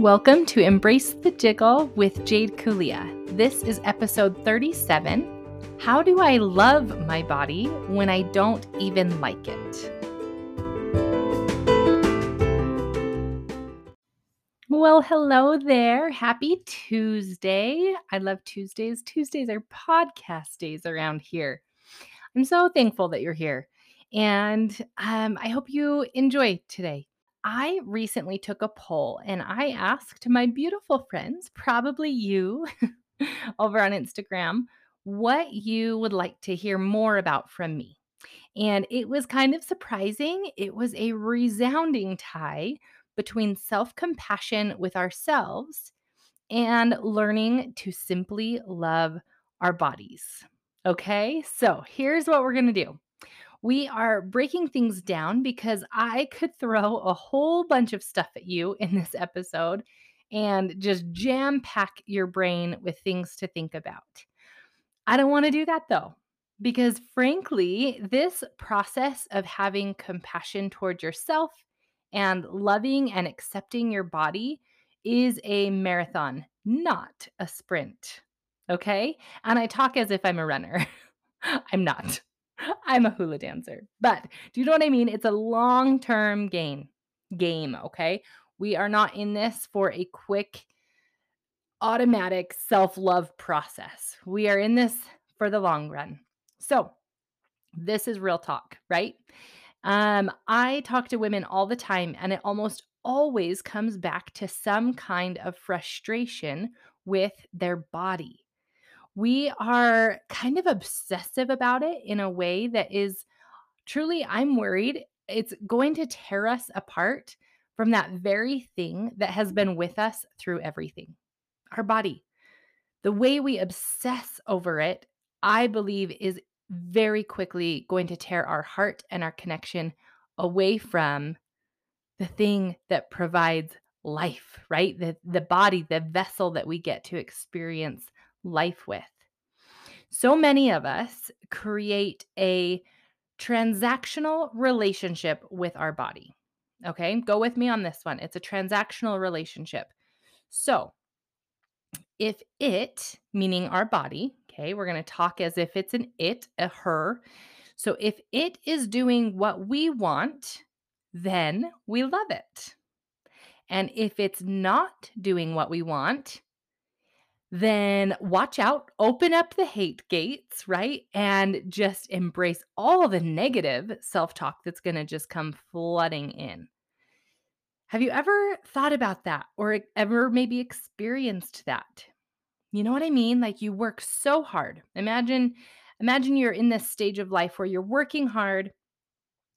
Welcome to Embrace the Jiggle with Jade Kulia. This is episode 37. How do I love my body when I don't even like it? Well, hello there. Happy Tuesday. I love Tuesdays. Tuesdays are podcast days around here. I'm so thankful that you're here. And um, I hope you enjoy today. I recently took a poll and I mm. asked my beautiful friends, probably you over on Instagram, what you would like to hear more about from me. And it was kind of surprising. It was a resounding tie between self compassion with ourselves and learning to simply love our bodies. Okay, so here's what we're gonna do we are breaking things down because I could throw a whole bunch of stuff at you in this episode and just jam pack your brain with things to think about. I don't want to do that though, because frankly, this process of having compassion towards yourself and loving and accepting your body is a marathon, not a sprint. Okay. And I talk as if I'm a runner. I'm not. I'm a hula dancer. But do you know what I mean? It's a long-term game. Game, okay? We are not in this for a quick automatic self-love process. We are in this for the long run. So, this is real talk, right? Um I talk to women all the time and it almost always comes back to some kind of frustration with their body we are kind of obsessive about it in a way that is truly, I'm worried it's going to tear us apart from that very thing that has mm-hmm. been with us through everything our body. The way we obsess over it, I believe, is very quickly going to tear our heart and our connection away from the thing that provides life, right? The, the body, the vessel that we get to experience life with. So many of us create a transactional relationship with our body. Okay, go with me on this one. It's a transactional relationship. So, if it, meaning our body, okay, we're going to talk as if it's an it, a her. So, if it is doing what we want, then we love it. And if it's not doing what we want, then watch out, open up the hate gates, right? And just embrace all the negative self talk that's going to just come flooding in. Have you ever thought about that or ever maybe experienced that? You know what I mean? Like you work so hard. Imagine imagine you're in this stage of life where you're working hard.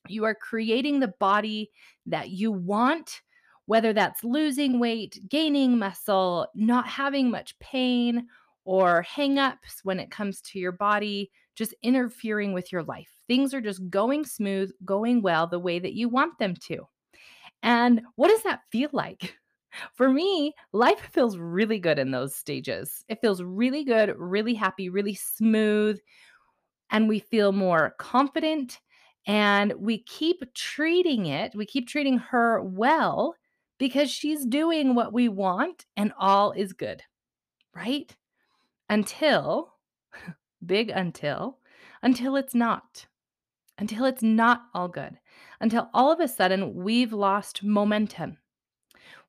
You are creating the body that you want whether that's losing weight, gaining muscle, not having much pain, or hangups when it comes to your body, just interfering with your life. Things are just going smooth, going well the way that you want them to. And what does that feel like? For me, life feels really good in those stages. It feels really good, really happy, really smooth. And we feel more confident and we keep treating it, we keep treating her well because she's doing what we want and all is good, right? Until, big until, until it's not. Until it's not all good. Until all of a sudden we've lost momentum.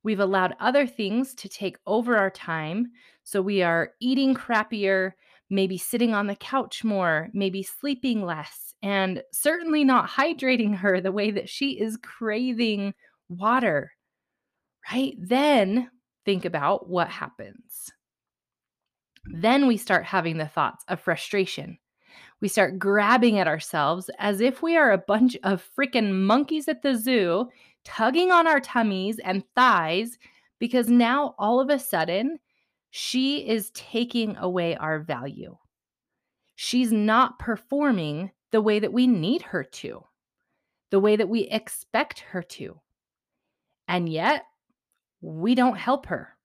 We've allowed other things to take over our time. So we are eating crappier, maybe sitting on the couch more, maybe sleeping less, and certainly not hydrating her the way that she is craving water right? Then think about what happens. Then we start having the thoughts of frustration. We start grabbing at ourselves as if we are a bunch of freaking monkeys at the zoo, tugging on our tummies and thighs because now all of a sudden she is taking away our value. She's not performing the way that we need her to, the way that we expect her to. And yet, we don't help her.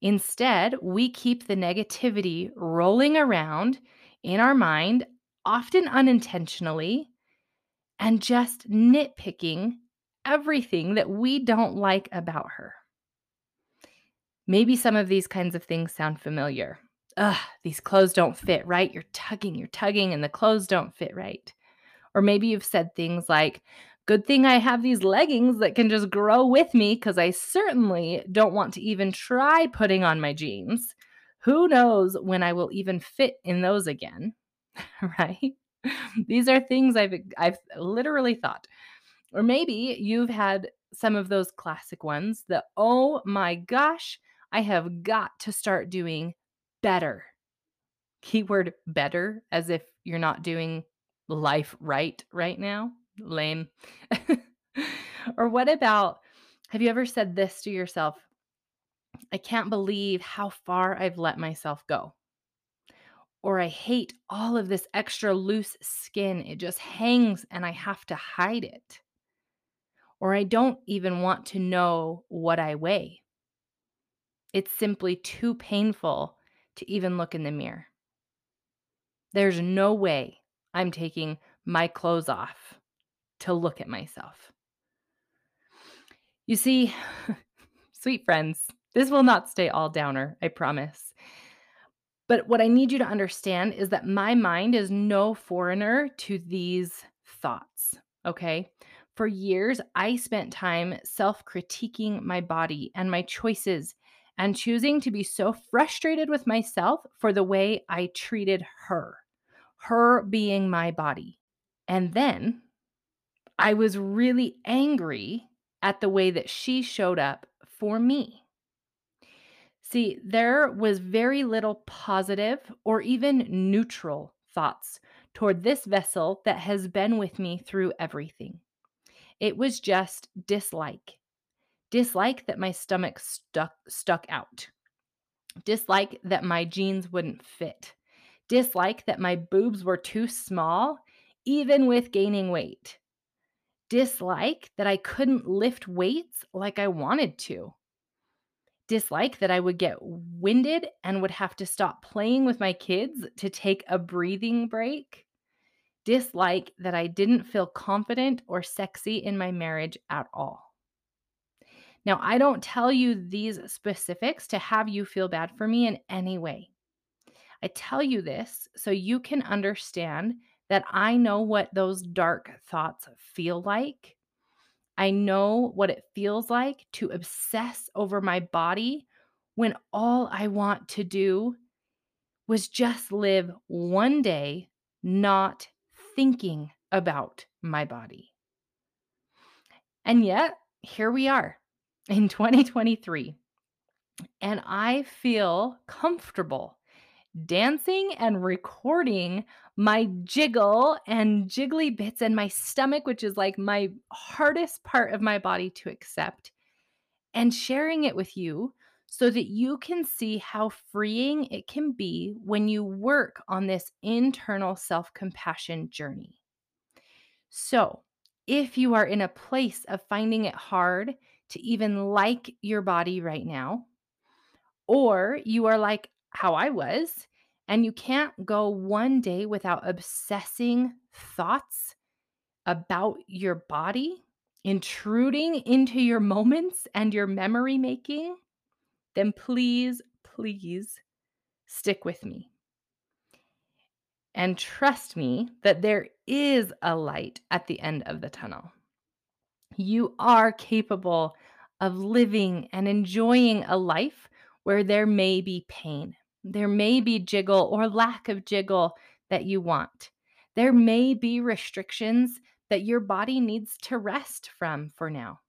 Instead, we keep the negativity rolling around in our mind, often unintentionally, and just nitpicking everything that we don't like about her. Maybe some of these kinds of things sound familiar. Ugh, these clothes don't fit right. You're tugging, you're tugging, and the clothes don't fit right. Or maybe you've said things like, Good thing I have these leggings that can just grow with me because I certainly don't want to even try putting on my jeans. Who knows when I will even fit in those again? right? These are things I've I've literally thought. Or maybe you've had some of those classic ones that oh my gosh, I have got to start doing better. Keyword better as if you're not doing life right right now. Lame. or what about have you ever said this to yourself? I can't believe how far I've let myself go. Or I hate all of this extra loose skin. It just hangs and I have to hide it. Or I don't even want to know what I weigh. It's simply too painful to even look in the mirror. There's no way I'm taking my clothes off to look at myself. You see, sweet friends, this will not stay all downer, I promise. But what I need you to understand is that my mind is no foreigner to these thoughts, okay? For years, I spent time self critiquing my body and my choices and choosing to be so frustrated with myself for the way I treated her, her being my body. And then I was really angry at the way that she showed up for me. See, there was very little positive or even neutral thoughts toward this vessel that has been with me through everything. It was just dislike. Dislike that my stomach stuck stuck out. Dislike that my jeans wouldn't fit. Dislike that my boobs were too small even with gaining weight dislike that I couldn't lift weights like I wanted to. Dislike that I would get winded and would have to stop playing with my kids to take a breathing break. Dislike that I didn't feel confident or sexy in my marriage at all. Now, I don't tell you these specifics to have you feel bad for me in any way. I tell you this so you can understand that I know what those dark thoughts feel like. I know what it feels like to obsess over my body when all I want to do was just live one day not thinking about my body. And yet, here we are in 2023, and I feel comfortable dancing and recording my jiggle and jiggly bits and my stomach, which is like my hardest part of my body to accept, and sharing it with you so that you can see how freeing it can be when you work on this internal self compassion journey. So, if you are in a place of finding it hard to even like your body right now, or you are like how I was and you can't go one day without obsessing thoughts about your body, intruding into your moments and your memory making, then please, please stick with me. And trust me that there is a light at the end of the tunnel. You are capable of living and enjoying a life where there may be pain. There may be jiggle or lack of jiggle that you want. There may be restrictions that your body needs to rest from for now.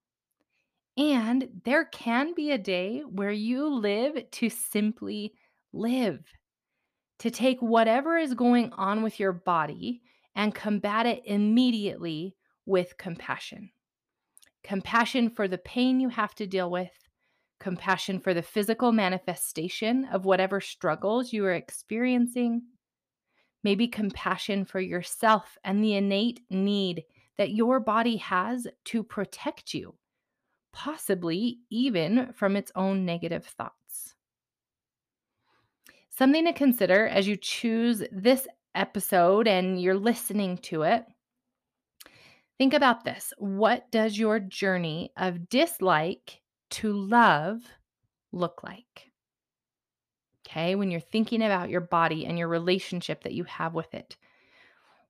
And there can be a day where you live to simply live, to take whatever is going on with your body and combat it immediately with compassion. Compassion for the pain you have to deal with, compassion for the physical manifestation of whatever struggles you are experiencing, maybe compassion for yourself and the innate need that your body has to protect you, possibly even from its own negative thoughts. Something to consider as you choose this episode and you're listening to it. Think about this. What does your journey of dislike to love look like? Okay, when you're thinking about your body and your relationship that you have with it,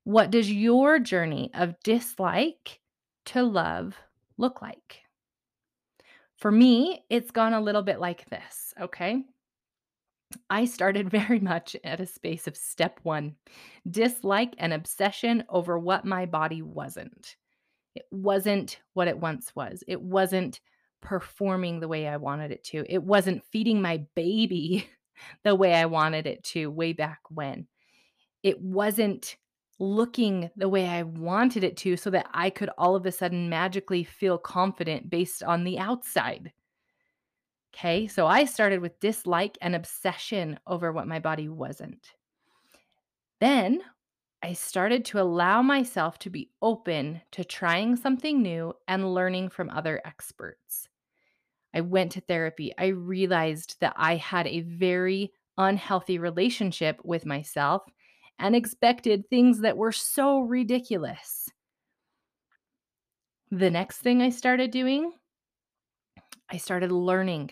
what does your journey of dislike to love look like? For me, it's gone a little bit like this, okay? I started very much at a space of step one dislike and obsession over what my body wasn't. It wasn't what it once was. It wasn't performing the way I wanted it to. It wasn't feeding my baby the way I wanted it to way back when. It wasn't looking the way I wanted it to so that I could all of a sudden magically feel confident based on the outside. Okay, so I started with dislike and obsession over what my body wasn't. Then I started to allow myself to be open to trying something new and learning from other experts. I went to therapy. I realized that I had a very unhealthy relationship with myself and expected things that were so ridiculous. The next thing I started doing, I started learning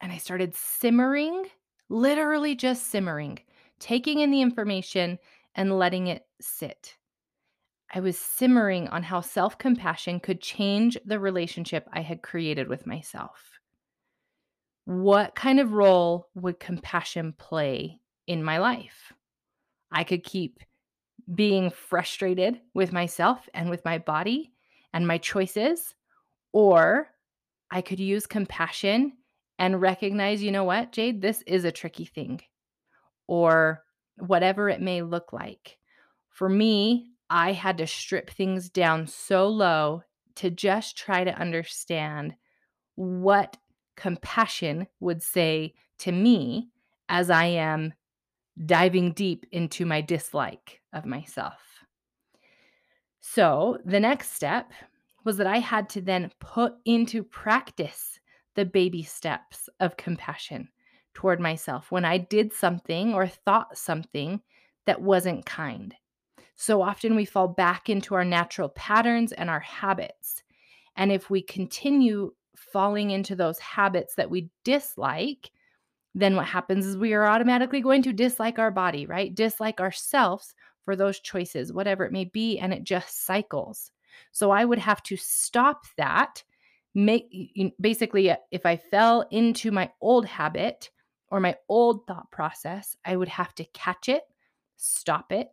and I started simmering, literally just simmering, taking in the information and letting it sit. I was simmering on how self compassion could change the relationship I had created with myself. What kind of role would compassion play in my life? I could keep being frustrated with myself and with my body and my choices, or I could use compassion and recognize, you know what, Jade, this is a tricky thing, or whatever it may look like. For me, I had to strip things down so low to just try to understand what compassion would say to me as I am diving deep into my dislike of myself. So, the next step was that I had to then put into practice the baby steps of compassion toward myself when I did something or thought something that wasn't kind. So often we fall back into our natural patterns and our habits. And if we continue falling into those habits that we dislike, then what happens is we are automatically going to dislike our body, right? Dislike ourselves for those choices, whatever it may be, and it just cycles. So I would have to stop that. Make basically, uh, if I fell into my old habit or my old thought process, I would have to catch it, stop it,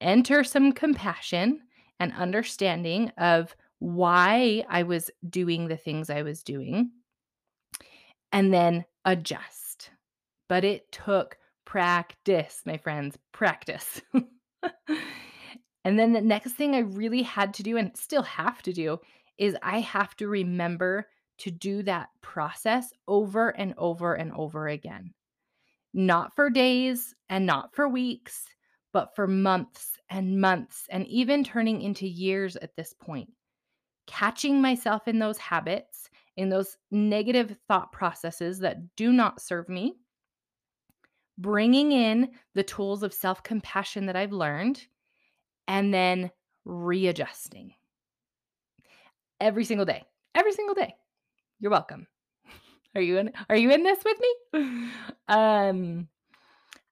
enter some compassion and understanding of why I was doing the things I was doing, and then adjust but it took practice, my friends, practice. and then the next thing I really had to do and still have to do is I have to remember to do that process over and over and over again. Not for days and not for weeks, but for months and months, and even turning into years at this point. Catching myself in those habits, in those negative thought processes that do not serve me, bringing in the tools of self compassion that I've learned, and then readjusting every single day. Every single day. You're welcome. Are you in are you in this with me? Um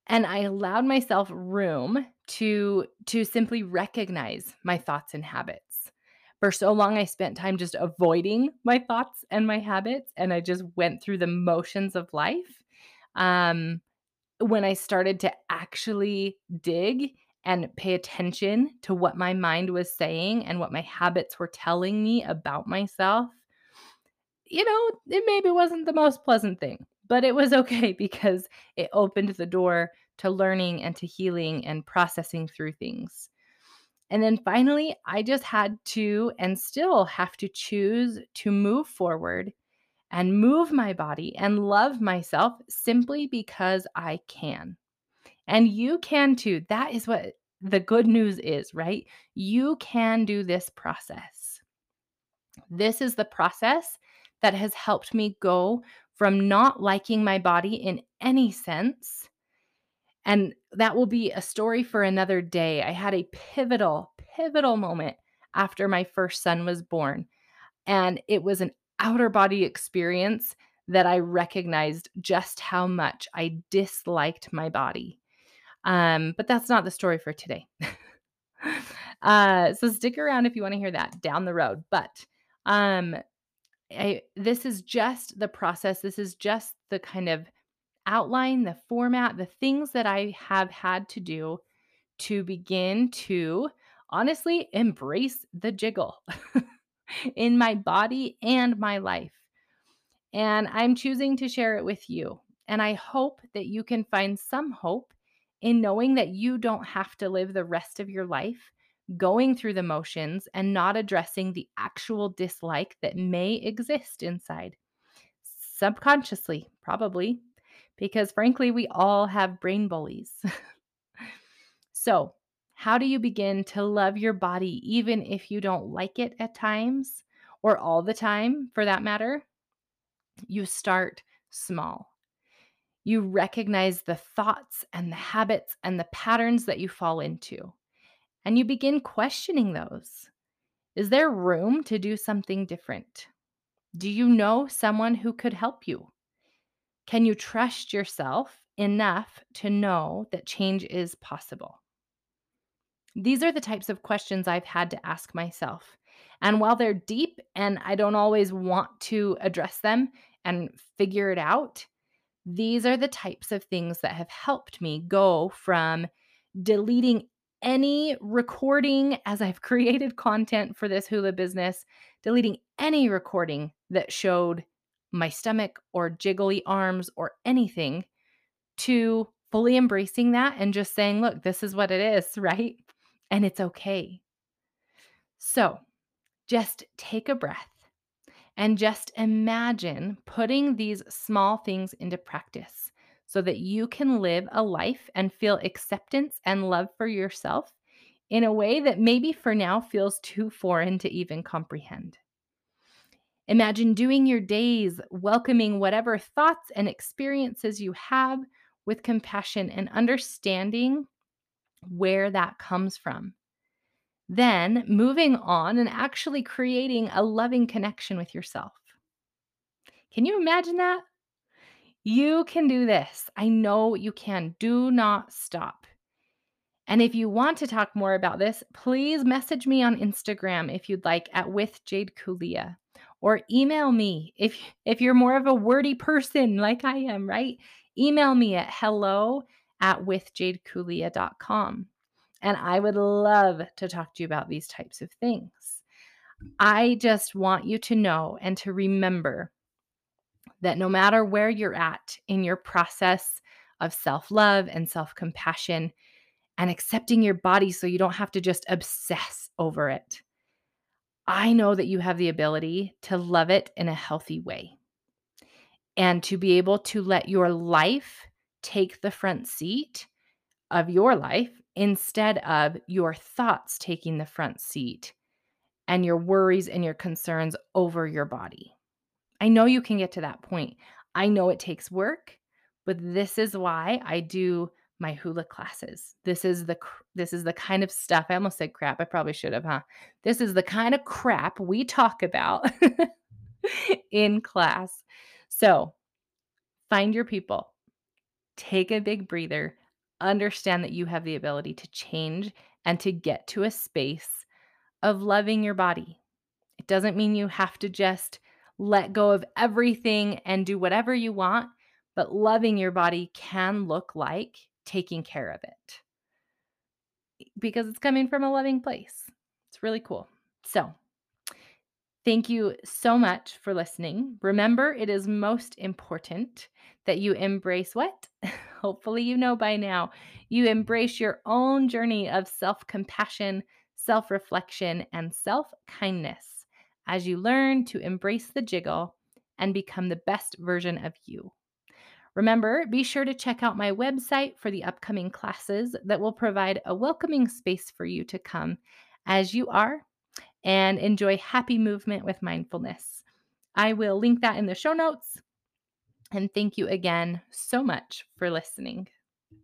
and I allowed myself room to to simply recognize my thoughts and habits. For so long I spent time just avoiding my thoughts and my habits and I just went through the motions of life. Um when I started to actually dig and pay attention to what my mind was saying and what my habits were telling me about myself, you know, it maybe wasn't the most pleasant thing, but it was okay because it opened the door to learning and to healing and processing through things. And then finally, I just had to and still have to choose to move forward and move my body and love myself simply because I can. And you can too. That is what the good news is, right? You can do this process. This is the process that has helped me go from not liking my body in any sense. And that will be a story for another day. I had a pivotal, pivotal moment after my first son was born. And it was an outer body experience that I recognized just how much I disliked my body. Um, but that's not the story for today. uh, so stick around if you want to hear that down the road. But um, I, this is just the process. This is just the kind of outline, the format, the things that I have had to do to begin to honestly embrace the jiggle in my body and my life. And I'm choosing to share it with you. And I hope that you can find some hope in knowing that you don't have to live the rest of your life going through the motions and not addressing the actual dislike that may exist inside. Subconsciously, probably, because frankly, we all have brain bullies. so, how do you begin to love your body even if you don't like it at times or all the time for that matter? You start small. You recognize the thoughts and the habits and the patterns that you fall into, and you begin questioning those. Is there room to do something different? Do you know someone who could help you? Can you trust yourself enough to know that change is possible? These are the types of questions I've had to ask myself. And while they're deep and I don't always want to address them and figure it out, these are the types of things that have helped me go from deleting any recording as I've created content for this hula business, deleting any recording that showed my stomach or jiggly arms or anything to fully embracing that and just saying, look, this is what it is, right? And it's okay. So just take a breath and just imagine putting these small things into practice so that you can live a life and feel acceptance and love for yourself in a way that maybe for now feels too foreign to even comprehend. Imagine doing your days welcoming whatever thoughts and experiences you have with compassion and understanding where that comes from. Then moving on and actually creating a loving connection with yourself. Can you imagine that? You can do this. I know you can. Do not stop. And if you want to talk more about this, please message me on Instagram if you'd like at with Jade Kulia or email me if if you're more of a wordy person like I am, right? Email me at hello at withjadekulia.com. And I would love to talk to you about these types of things. I just want you to know and to remember that no matter where you're at in your process of self love and self compassion and accepting your body so you don't have to just obsess over it, I know that you have the ability to love it in a healthy way and to be able to let your life take the front seat of your life instead of your thoughts taking the front seat and your worries and your concerns over your body. I know you can get to that point. I know it takes work, but this is why I do my hula classes. This is the this is the kind of stuff. I almost said crap. I probably should have, huh? This is the kind of crap we talk about in class. So, find your people. Take a big breather. Understand that you have the ability to change and to get to a space of loving your body. It doesn't mean you have to just let go of everything and do whatever you want, but loving your body can look like taking care of it because it's coming from a loving place. It's really cool. So, thank you so much for listening. Remember, it is most important that you embrace what? Hopefully, you know by now. You embrace your own journey of self compassion, self reflection, and self kindness as you learn to embrace the jiggle and become the best version of you. Remember, be sure to check out my website for the upcoming classes that will provide a welcoming space for you to come as you are and enjoy happy movement with mindfulness. I will link that in the show notes. And thank you again so much for listening.